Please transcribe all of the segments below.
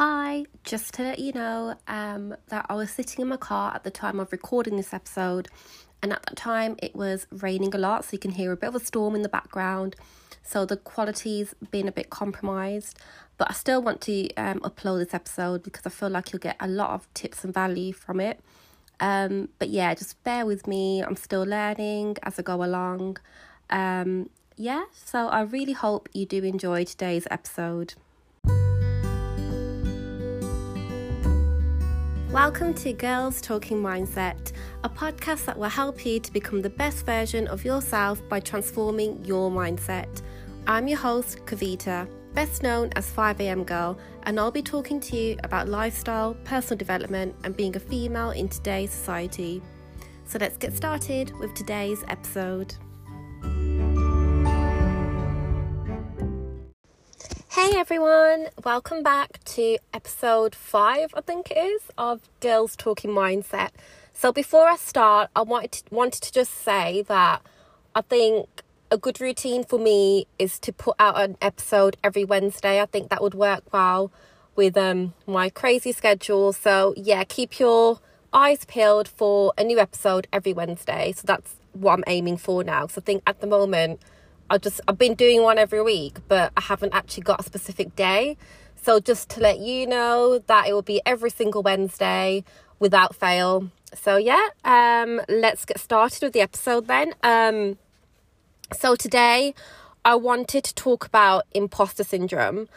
Hi, just to let you know um, that I was sitting in my car at the time of recording this episode, and at that time it was raining a lot, so you can hear a bit of a storm in the background. So the quality's been a bit compromised, but I still want to um, upload this episode because I feel like you'll get a lot of tips and value from it. Um, but yeah, just bear with me. I'm still learning as I go along. Um, yeah, so I really hope you do enjoy today's episode. Welcome to Girls Talking Mindset, a podcast that will help you to become the best version of yourself by transforming your mindset. I'm your host, Kavita, best known as 5am Girl, and I'll be talking to you about lifestyle, personal development, and being a female in today's society. So let's get started with today's episode. Hey everyone, welcome back to episode five, I think it is, of Girls Talking Mindset. So before I start, I wanted to, wanted to just say that I think a good routine for me is to put out an episode every Wednesday. I think that would work well with um my crazy schedule. So yeah, keep your eyes peeled for a new episode every Wednesday. So that's what I'm aiming for now. So I think at the moment I just I've been doing one every week, but I haven't actually got a specific day. So just to let you know that it will be every single Wednesday without fail. So yeah, um let's get started with the episode then. Um so today I wanted to talk about imposter syndrome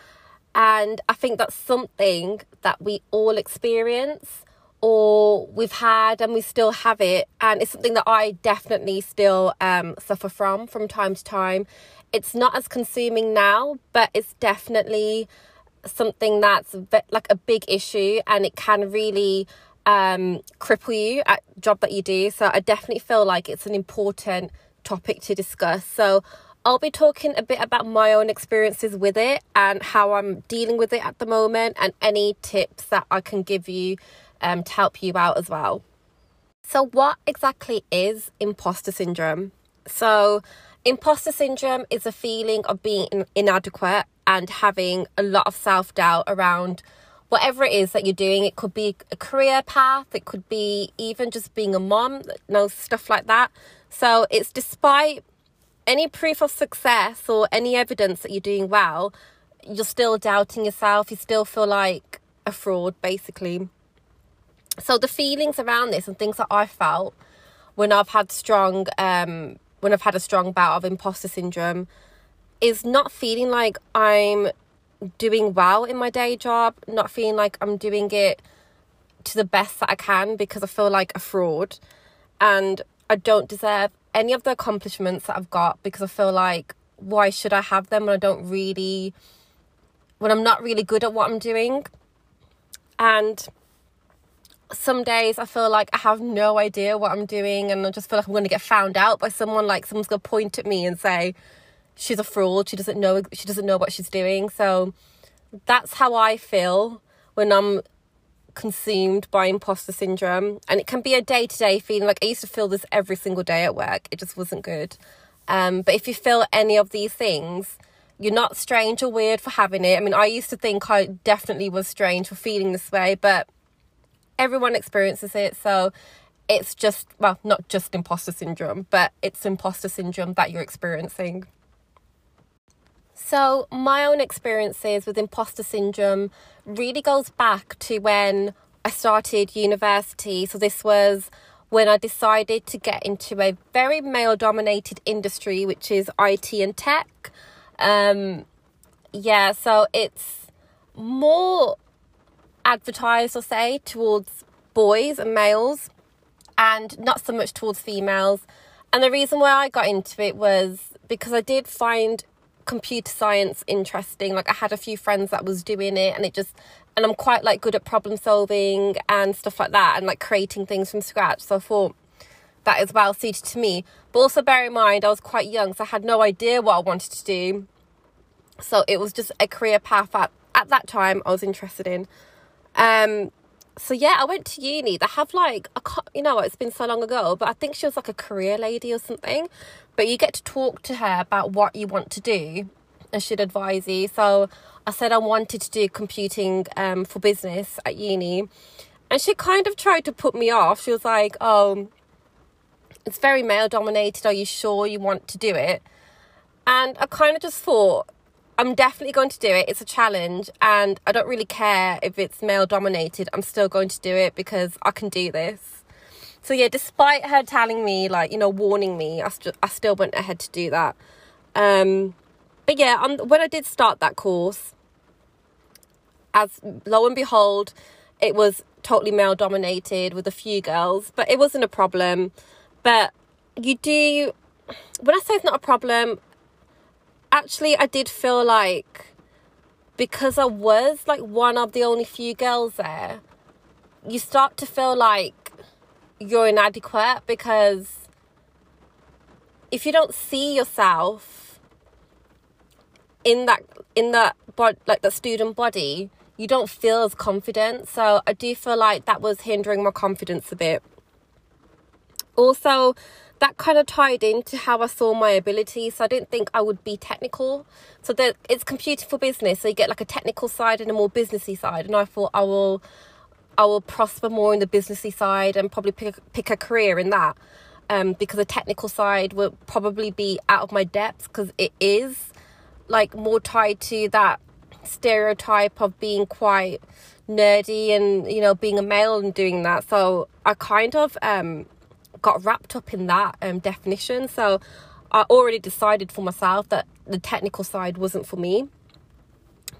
and I think that's something that we all experience or we've had and we still have it and it's something that i definitely still um, suffer from from time to time. It's not as consuming now but it's definitely something that's like a big issue and it can really um, cripple you at job that you do. So i definitely feel like it's an important topic to discuss. So I'll be talking a bit about my own experiences with it and how I'm dealing with it at the moment and any tips that I can give you um, to help you out as well. So, what exactly is imposter syndrome? So, imposter syndrome is a feeling of being inadequate and having a lot of self doubt around whatever it is that you're doing. It could be a career path, it could be even just being a mom, you know, stuff like that. So, it's despite any proof of success or any evidence that you're doing well, you're still doubting yourself, you still feel like a fraud, basically so the feelings around this and things that I felt when I've had strong um when I've had a strong bout of imposter syndrome is not feeling like I'm doing well in my day job, not feeling like I'm doing it to the best that I can because I feel like a fraud. And I don't deserve any of the accomplishments that I've got because I feel like why should I have them when I don't really when I'm not really good at what I'm doing? And some days I feel like I have no idea what I'm doing and I just feel like I'm going to get found out by someone like someone's going to point at me and say she's a fraud. She doesn't know she doesn't know what she's doing. So that's how I feel when I'm consumed by imposter syndrome. And it can be a day-to-day feeling. Like I used to feel this every single day at work. It just wasn't good. Um, but if you feel any of these things you're not strange or weird for having it. I mean I used to think I definitely was strange for feeling this way but everyone experiences it. So it's just, well, not just imposter syndrome, but it's imposter syndrome that you're experiencing. So, my own experiences with imposter syndrome really goes back to when I started university. So, this was when I decided to get into a very male dominated industry, which is IT and tech. Um, yeah, so it's more advertised, I'll say, towards boys and males and not so much towards females. And the reason why I got into it was because I did find computer science interesting. Like I had a few friends that was doing it and it just and I'm quite like good at problem solving and stuff like that and like creating things from scratch. So I thought that is well suited to me. But also bear in mind I was quite young, so I had no idea what I wanted to do. So it was just a career path at, at that time I was interested in. Um, so yeah, I went to uni. They have like I can't, you know, it's been so long ago, but I think she was like a career lady or something. But you get to talk to her about what you want to do, and she'd advise you. So I said I wanted to do computing um, for business at uni. And she kind of tried to put me off. She was like, Oh, it's very male dominated. Are you sure you want to do it? And I kind of just thought, I'm definitely going to do it. It's a challenge, and I don't really care if it's male dominated. I'm still going to do it because I can do this. So yeah, despite her telling me, like you know, warning me, I, st- I still went ahead to do that. Um, but yeah, um, when I did start that course, as lo and behold, it was totally male dominated with a few girls, but it wasn't a problem. But you do, when I say it's not a problem, actually, I did feel like because I was like one of the only few girls there, you start to feel like you're inadequate because if you don't see yourself in that in that like the student body you don't feel as confident. So i do feel like that was hindering my confidence a bit. Also that kind of tied into how I saw my abilities. So I didn't think I would be technical. So that it's computing for business. So you get like a technical side and a more businessy side. And I thought I will, I will prosper more in the businessy side and probably pick a, pick a career in that. Um, because the technical side will probably be out of my depth because it is like more tied to that stereotype of being quite nerdy and you know being a male and doing that. So I kind of um got wrapped up in that um, definition. So I already decided for myself that the technical side wasn't for me.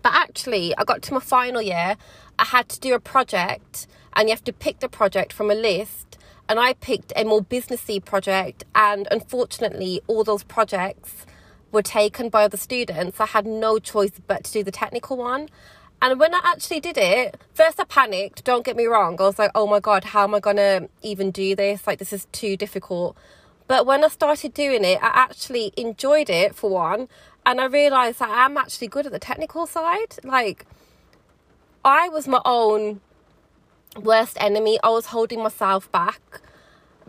But actually, I got to my final year, I had to do a project, and you have to pick the project from a list. And I picked a more businessy project, and unfortunately, all those projects were taken by other students. I had no choice but to do the technical one. And when I actually did it, first I panicked, don't get me wrong. I was like, oh my God, how am I going to even do this? Like, this is too difficult. But when I started doing it, I actually enjoyed it for one. And I realized that I am actually good at the technical side. Like, I was my own worst enemy. I was holding myself back.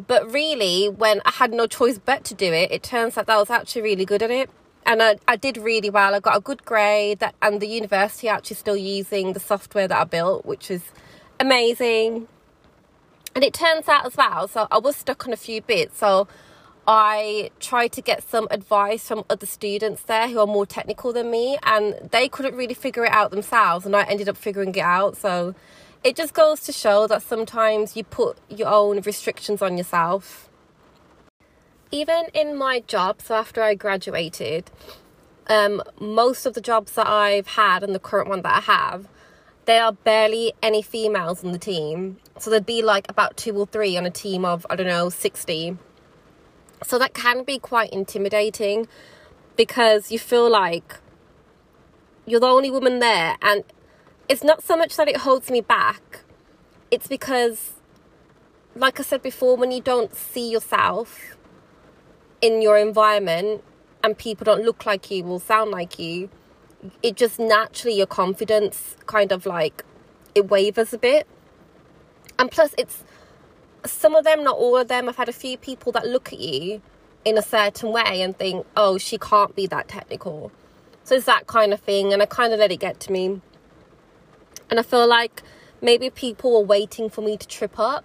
But really, when I had no choice but to do it, it turns out that I was actually really good at it and I, I did really well. I got a good grade, that, and the university actually still using the software that I built, which is amazing. And it turns out as well, so I was stuck on a few bits. So I tried to get some advice from other students there who are more technical than me, and they couldn't really figure it out themselves, and I ended up figuring it out. So it just goes to show that sometimes you put your own restrictions on yourself even in my job, so after I graduated, um, most of the jobs that I've had and the current one that I have, there are barely any females on the team. So there'd be like about two or three on a team of, I don't know, 60. So that can be quite intimidating because you feel like you're the only woman there. And it's not so much that it holds me back, it's because, like I said before, when you don't see yourself in your environment and people don't look like you or sound like you, it just naturally your confidence kind of like it wavers a bit. And plus, it's some of them, not all of them. I've had a few people that look at you in a certain way and think, oh, she can't be that technical. So it's that kind of thing. And I kind of let it get to me. And I feel like maybe people were waiting for me to trip up.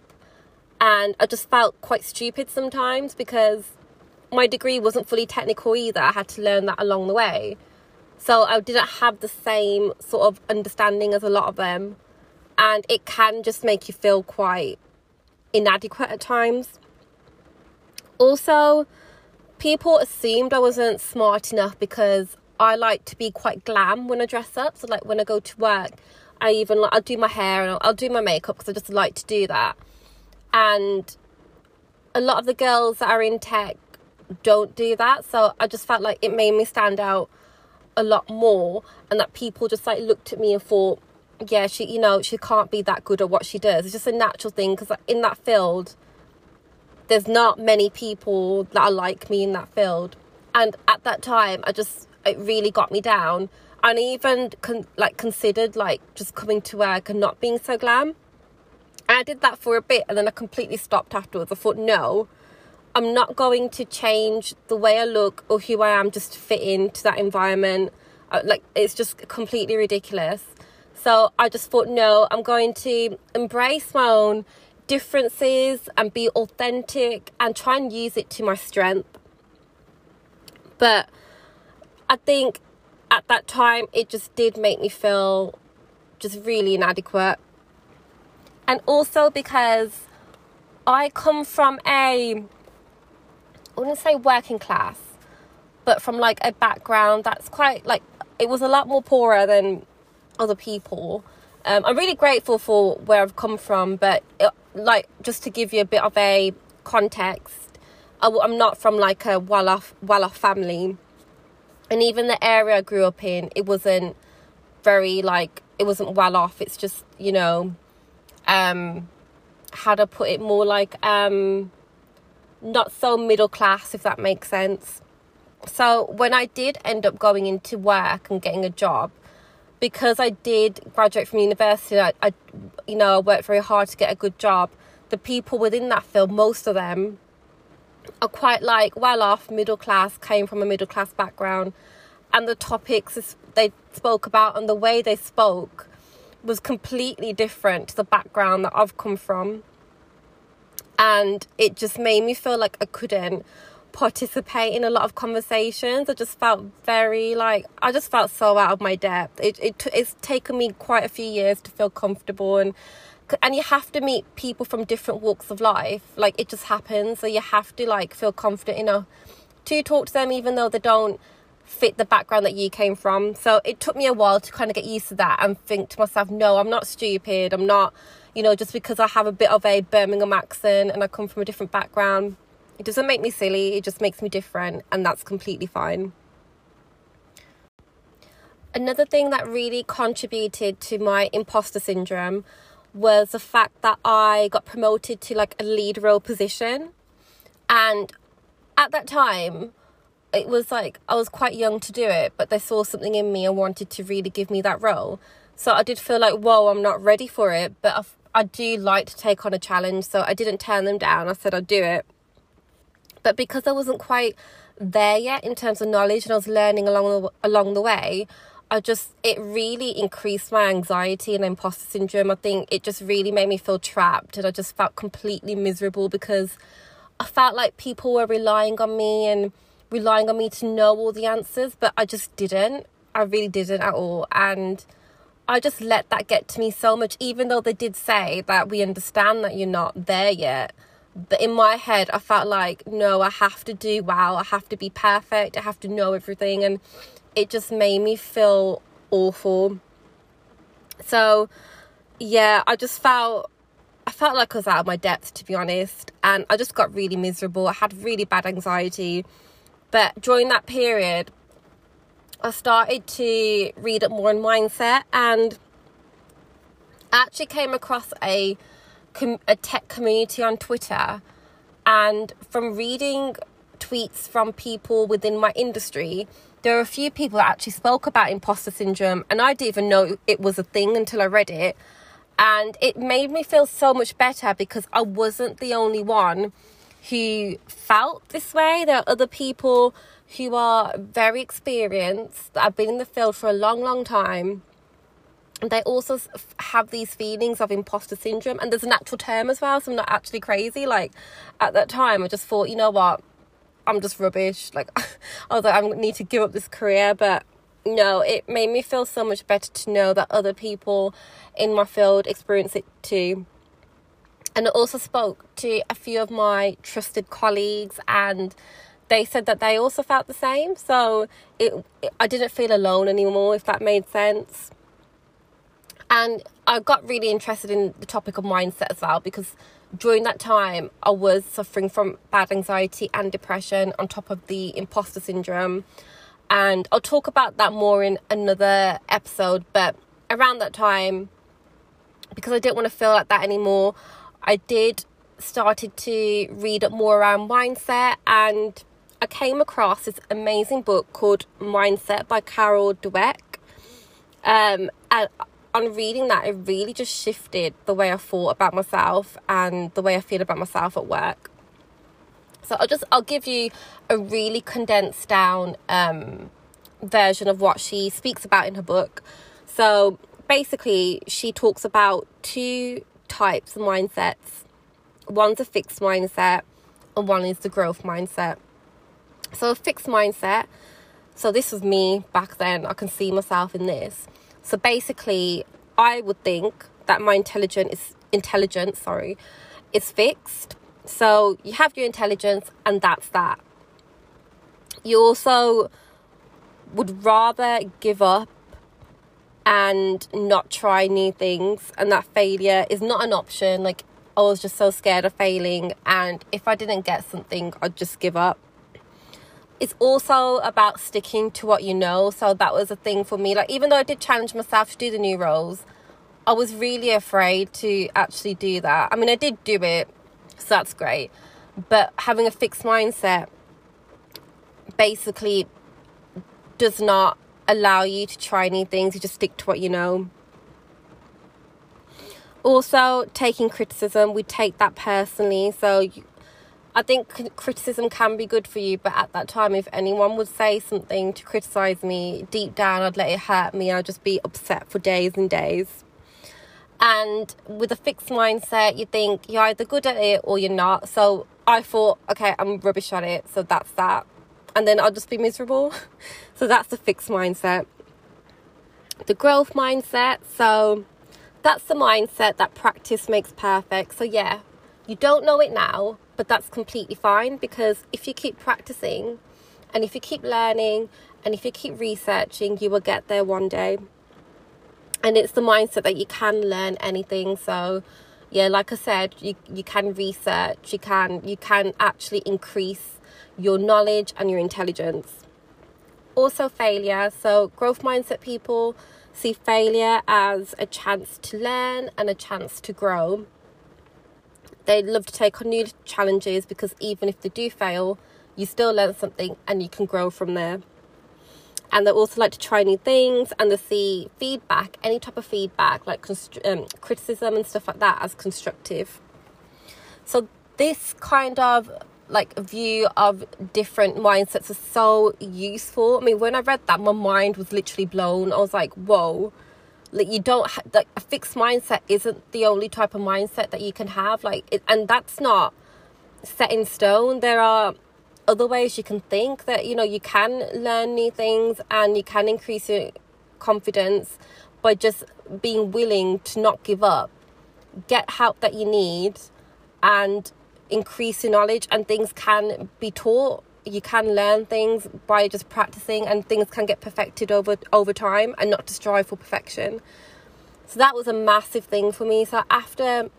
And I just felt quite stupid sometimes because my degree wasn't fully technical either. I had to learn that along the way. So I didn't have the same sort of understanding as a lot of them. And it can just make you feel quite inadequate at times. Also, people assumed I wasn't smart enough because I like to be quite glam when I dress up. So, like when I go to work, I even like I'll do my hair and I'll, I'll do my makeup because I just like to do that. And a lot of the girls that are in tech don't do that. So I just felt like it made me stand out a lot more and that people just like looked at me and thought, yeah, she, you know, she can't be that good at what she does. It's just a natural thing because in that field, there's not many people that are like me in that field. And at that time, I just, it really got me down. And even con- like considered like just coming to work and not being so glam. And I did that for a bit and then I completely stopped afterwards. I thought, no, I'm not going to change the way I look or who I am just to fit into that environment. Uh, like it's just completely ridiculous. So I just thought, no, I'm going to embrace my own differences and be authentic and try and use it to my strength. But I think at that time it just did make me feel just really inadequate. And also because I come from a, I wouldn't say working class, but from like a background that's quite like, it was a lot more poorer than other people. Um, I'm really grateful for where I've come from, but it, like just to give you a bit of a context, I, am not from like a well-off well-off family, and even the area I grew up in, it wasn't very like it wasn't well off. It's just you know, um, how to put it more like um, not so middle class, if that makes sense. So when I did end up going into work and getting a job, because I did graduate from university, I, I, you know, I worked very hard to get a good job. The people within that field, most of them, are quite like well off, middle class, came from a middle class background, and the topics they spoke about and the way they spoke was completely different to the background that I've come from. And it just made me feel like I couldn't participate in a lot of conversations. I just felt very like I just felt so out of my depth. It, it it's taken me quite a few years to feel comfortable and and you have to meet people from different walks of life. Like it just happens. So you have to like feel confident enough to talk to them even though they don't fit the background that you came from. So it took me a while to kind of get used to that and think to myself, no, I'm not stupid. I'm not, you know, just because I have a bit of a Birmingham accent and I come from a different background it doesn't make me silly, it just makes me different, and that's completely fine. Another thing that really contributed to my imposter syndrome was the fact that I got promoted to like a lead role position. And at that time, it was like I was quite young to do it, but they saw something in me and wanted to really give me that role. So I did feel like, whoa, I'm not ready for it, but I, I do like to take on a challenge. So I didn't turn them down. I said I'd do it. But because I wasn't quite there yet in terms of knowledge and I was learning along the, along the way, I just it really increased my anxiety and imposter syndrome. I think it just really made me feel trapped and I just felt completely miserable because I felt like people were relying on me and relying on me to know all the answers, but I just didn't. I really didn't at all. And I just let that get to me so much, even though they did say that we understand that you're not there yet. But in my head i felt like no i have to do well. I have to be perfect. I have to know everything. And it just made me feel awful. So yeah i just felt i felt like i was out of my depth to be honest. And i just got really miserable. I had really bad anxiety. But during that period i started to read up more on mindset and actually came across a a tech community on Twitter, and from reading tweets from people within my industry, there are a few people that actually spoke about imposter syndrome, and I didn't even know it was a thing until I read it. And it made me feel so much better because I wasn't the only one who felt this way. There are other people who are very experienced that have been in the field for a long, long time. They also have these feelings of imposter syndrome and there's a natural term as well so i'm not actually crazy. Like at that time i just thought you know what? I'm just rubbish. Like i was like i need to give up this career but no it made me feel so much better to know that other people in my field experience it too and i also spoke to a few of my trusted colleagues and they said that they also felt the same so it, it i didn't feel alone anymore if that made sense and I got really interested in the topic of mindset as well because during that time I was suffering from bad anxiety and depression on top of the imposter syndrome. And I'll talk about that more in another episode. But around that time, because I didn't want to feel like that anymore, I did started to read up more around mindset and I came across this amazing book called Mindset by Carol Dweck. Um, and on reading that, it really just shifted the way I thought about myself and the way I feel about myself at work. So I'll just I'll give you a really condensed down um, version of what she speaks about in her book. So basically, she talks about two types of mindsets one's a fixed mindset, and one is the growth mindset. So, a fixed mindset, so this was me back then, I can see myself in this. So, basically, I would think that my intelligence is intelligence, sorry, is fixed. So, you have your intelligence, and that's that. You also would rather give up and not try new things and that failure is not an option. Like i was just so scared of failing and if i didn't get something i'd just give up. It's also about sticking to what you know. So that was a thing for me. Like even though i did challenge myself to do the new roles i was really afraid to actually do that. I mean i did do it so that's great. But having a fixed mindset basically does not allow you to try new things, you just stick to what you know. Also, taking criticism, we take that personally. So, you, I think criticism can be good for you, but at that time, if anyone would say something to criticize me, deep down, I'd let it hurt me. I'd just be upset for days and days. And with a fixed mindset, you think you're either good at it or you're not. So I thought, okay, I'm rubbish at it, so that's that and then I'll just be miserable. so that's the fixed mindset. The growth mindset. So that's the mindset that practice makes perfect. So yeah, you don't know it now, but that's completely fine because if you keep practicing and if you keep learning and if you keep researching, you will get there one day. And it's the mindset that you can learn anything. So yeah, like I said, you you can research, you can you can actually increase your knowledge and your intelligence. Also, failure. So, growth mindset people see failure as a chance to learn and a chance to grow. They love to take on new challenges because even if they do fail, you still learn something and you can grow from there. And they also like to try new things and they see feedback, any type of feedback, like um, criticism and stuff like that, as constructive. So, this kind of like a view of different mindsets is so useful. I mean, when I read that, my mind was literally blown. I was like, whoa. Like you don't ha- like a fixed mindset isn't the only type of mindset that you can have. Like, it, and that's not set in stone. There are other ways you can think that you know you can learn new things and you can increase your confidence by just being willing to not give up, get help that you need, and increase your knowledge and things can be taught. You can learn things by just practicing and things can get perfected over over time and not to strive for perfection. So that was a massive thing for me. So after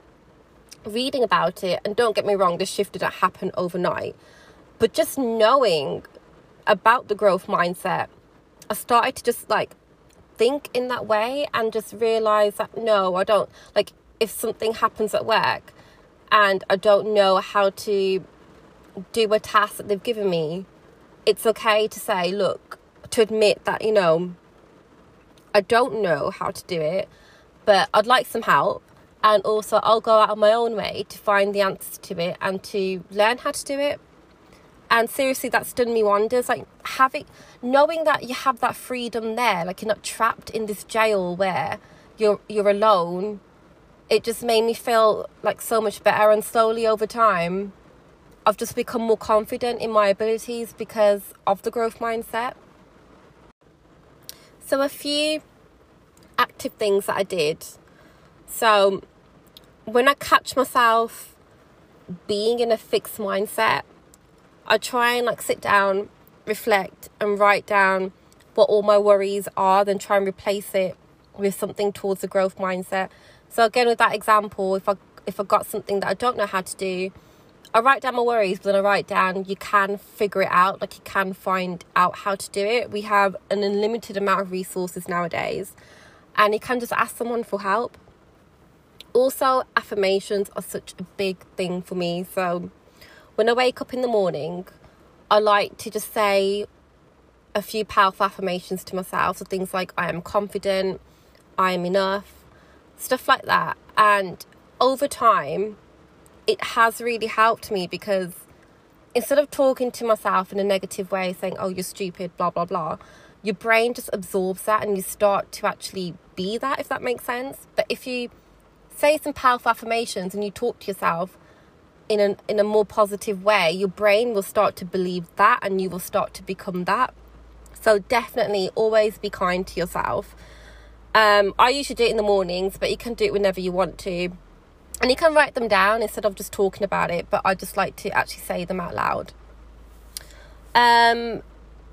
reading about it and don't get me wrong this shift didn't happen overnight but just knowing about the growth mindset i started to just like think in that way and just realize that no i don't like if something happens at work and I don't know how to do a task that they've given me, it's okay to say, look, to admit that, you know, I don't know how to do it, but I'd like some help. And also, I'll go out of my own way to find the answers to it and to learn how to do it. And seriously, that's done me wonders. Like having, knowing that you have that freedom there, like you're not trapped in this jail where you're you're alone it just made me feel like so much better. And slowly over time, I've just become more confident in my abilities because of the growth mindset. So, a few active things that I did. So, when I catch myself being in a fixed mindset, I try and like sit down, reflect, and write down what all my worries are, then try and replace it with something towards the growth mindset. So again, with that example, if I if I got something that I don't know how to do, I write down my worries, but then I write down you can figure it out. Like you can find out how to do it. We have an unlimited amount of resources nowadays, and you can just ask someone for help. Also, affirmations are such a big thing for me. So when I wake up in the morning, I like to just say a few powerful affirmations to myself. So things like I am confident, I am enough, stuff like that. And over time, it has really helped me because instead of talking to myself in a negative way, saying, oh, you're stupid, blah, blah, blah, your brain just absorbs that and you start to actually be that, if that makes sense. But if you say some powerful affirmations and you talk to yourself in a, in a more positive way, your brain will start to believe that and you will start to become that. So definitely always be kind to yourself. Um, I usually do it in the mornings, but you can do it whenever you want to. And you can write them down instead of just talking about it, but I just like to actually say them out loud. Um,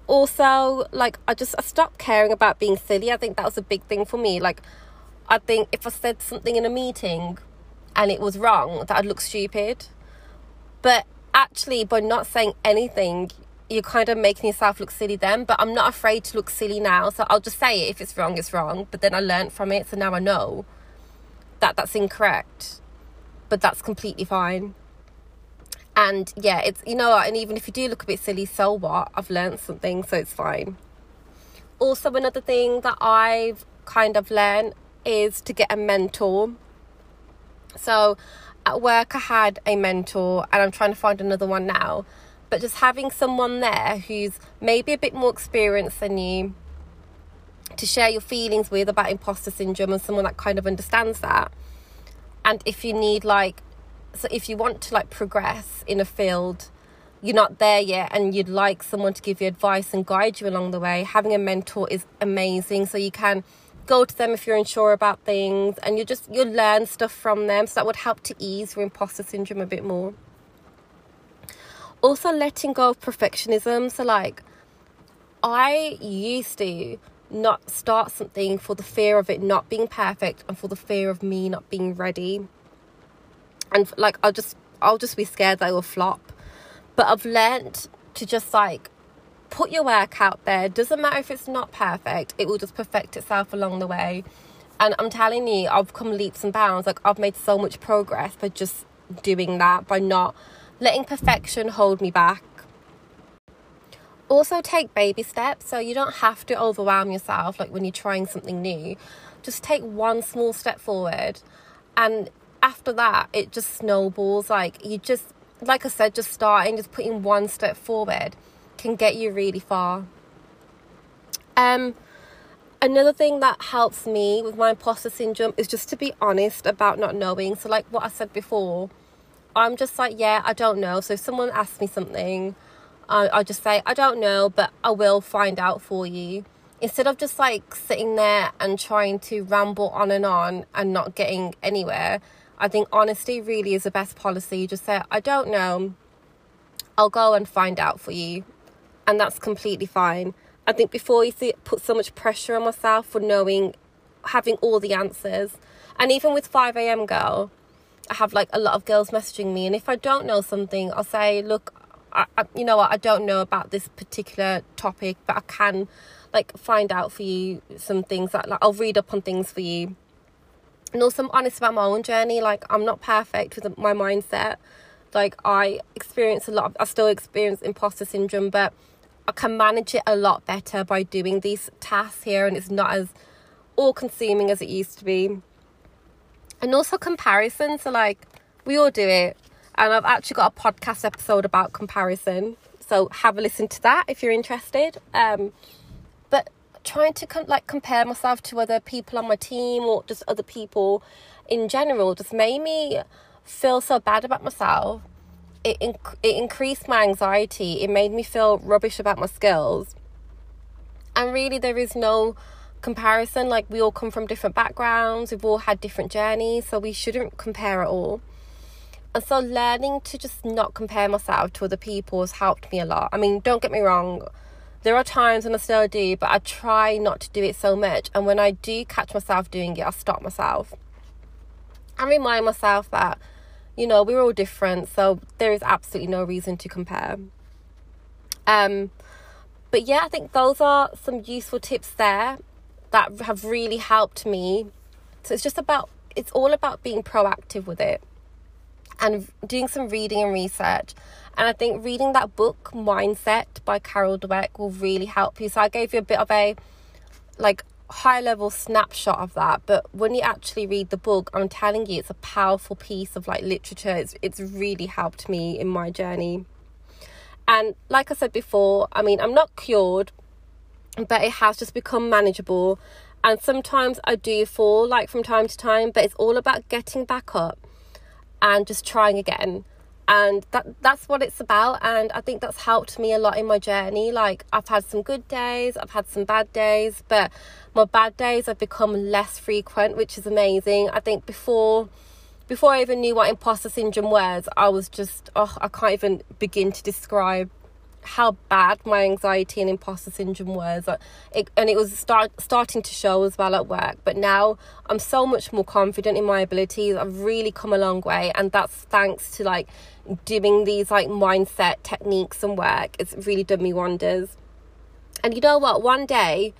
also, like I just I stopped caring about being silly. I think that was a big thing for me. Like I think if I said something in a meeting and it was wrong, that I'd look stupid. But actually, by not saying anything, you're kind of making yourself look silly then. But I'm not afraid to look silly now, so I'll just say it. If it's wrong, it's wrong. But then I learned from it, so now I know that that's incorrect. But that's completely fine. And yeah, it's you know, and even if you do look a bit silly, so what? I've learned something, so it's fine. Also, another thing that I've kind of learned is to get a mentor. So at work, I had a mentor, and I'm trying to find another one now. But just having someone there who's maybe a bit more experienced than you to share your feelings with about imposter syndrome and someone that kind of understands that. And if you need like so if you want to like progress in a field you're not there yet and you'd like someone to give you advice and guide you along the way having a mentor is amazing. So you can go to them if you're unsure about things and you just you'll learn stuff from them. So that would help to ease your imposter syndrome a bit more also letting go of perfectionism so like i used to not start something for the fear of it not being perfect and for the fear of me not being ready and like I'll just I'll just be scared that it will flop. But I've learned to just like put your work out there. Doesn't matter if it's not perfect, it will just perfect itself along the way. And I'm telling you, I've come leaps and bounds. Like I've made so much progress by just doing that, by not letting perfection hold me back. Also, take baby steps so you don't have to overwhelm yourself like when you're trying something new. Just take one small step forward and after that, it just snowballs. Like you just, like I said, just starting, just putting one step forward can get you really far. Um, another thing that helps me with my imposter syndrome is just to be honest about not knowing. So, like what I said before, I'm just like, yeah, I don't know. So, if someone asks me something, I, I just say, I don't know, but I will find out for you. Instead of just like sitting there and trying to ramble on and on and not getting anywhere, I think honesty really is the best policy. You just say, I don't know. I'll go and find out for you. And that's completely fine. I think before you see, put so much pressure on myself for knowing, having all the answers. And even with 5 a.m. girl, I have like a lot of girls messaging me. And if I don't know something, I'll say, look, I, I, you know what, I don't know about this particular topic, but I can like find out for you some things that like I'll read up on things for you and also I'm honest about my own journey. Like I'm not perfect with my mindset. Like I experience a lot. Of, I still experience imposter syndrome, but I can manage it a lot better by doing these tasks here, and it's not as all-consuming as it used to be. And also comparison. So like we all do it, and I've actually got a podcast episode about comparison. So have a listen to that if you're interested. Um, but trying to com- like compare myself to other people on my team or just other people in general just made me feel so bad about myself. It inc- it increased my anxiety. It made me feel rubbish about my skills. And really, there is no comparison. Like we all come from different backgrounds. We've all had different journeys, so we shouldn't compare at all. And so, learning to just not compare myself to other people has helped me a lot. I mean, don't get me wrong there are times when I still do, but I try not to do it so much. And when I do catch myself doing it, I stop myself and remind myself that, you know, we're all different. So there is absolutely no reason to compare. Um, but yeah, I think those are some useful tips there that have really helped me. So it's just about, it's all about being proactive with it and doing some reading and research and I think reading that book, Mindset by Carol Dweck, will really help you. So I gave you a bit of a like high level snapshot of that. But when you actually read the book, I'm telling you, it's a powerful piece of like literature. It's, it's really helped me in my journey. And like I said before, I mean, I'm not cured. But it has just become manageable. And sometimes I do fall like from time to time, but it's all about getting back up and just trying again. And that that's what it's about and I think that's helped me a lot in my journey. Like I've had some good days, I've had some bad days, but my bad days have become less frequent, which is amazing. I think before before I even knew what imposter syndrome was, I was just oh, I can't even begin to describe how bad my anxiety and imposter syndrome was. It, and it was start starting to show as well at work but now i'm so much more confident in my abilities. I've really come a long way and that's thanks to like doing these like mindset techniques and work. It's really done me wonders. And you know what? One day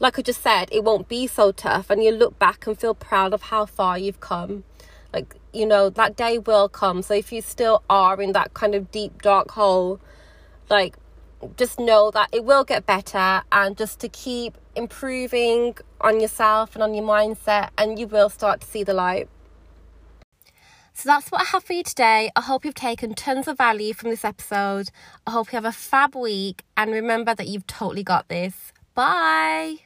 like i just said it won't be so tough and you look back and feel proud of how far you've come. Like you know that day will come. So if you still are in that kind of deep dark hole like just know that it will get better and just to keep improving on yourself and on your mindset and you will start to see the light so that's what I have for you today. I hope you've taken tons of value from this episode. I hope you have a fab week and remember that you've totally got this. Bye.